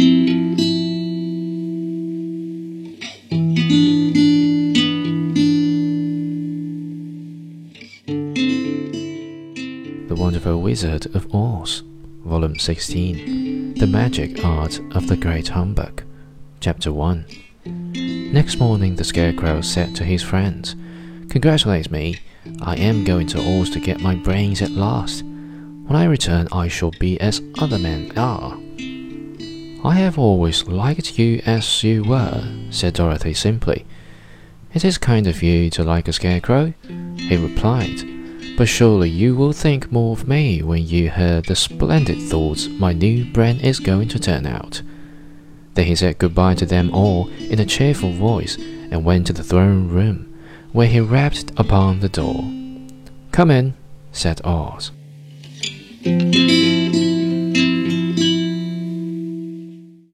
The Wonderful Wizard of Oz, Volume 16 The Magic Art of the Great Humbug, Chapter 1. Next morning, the Scarecrow said to his friends, Congratulate me, I am going to Oz to get my brains at last. When I return, I shall be as other men are. I have always liked you as you were, said Dorothy simply. It is kind of you to like a scarecrow, he replied. But surely you will think more of me when you hear the splendid thoughts my new brand is going to turn out. Then he said goodbye to them all in a cheerful voice and went to the throne room, where he rapped upon the door. Come in, said Oz.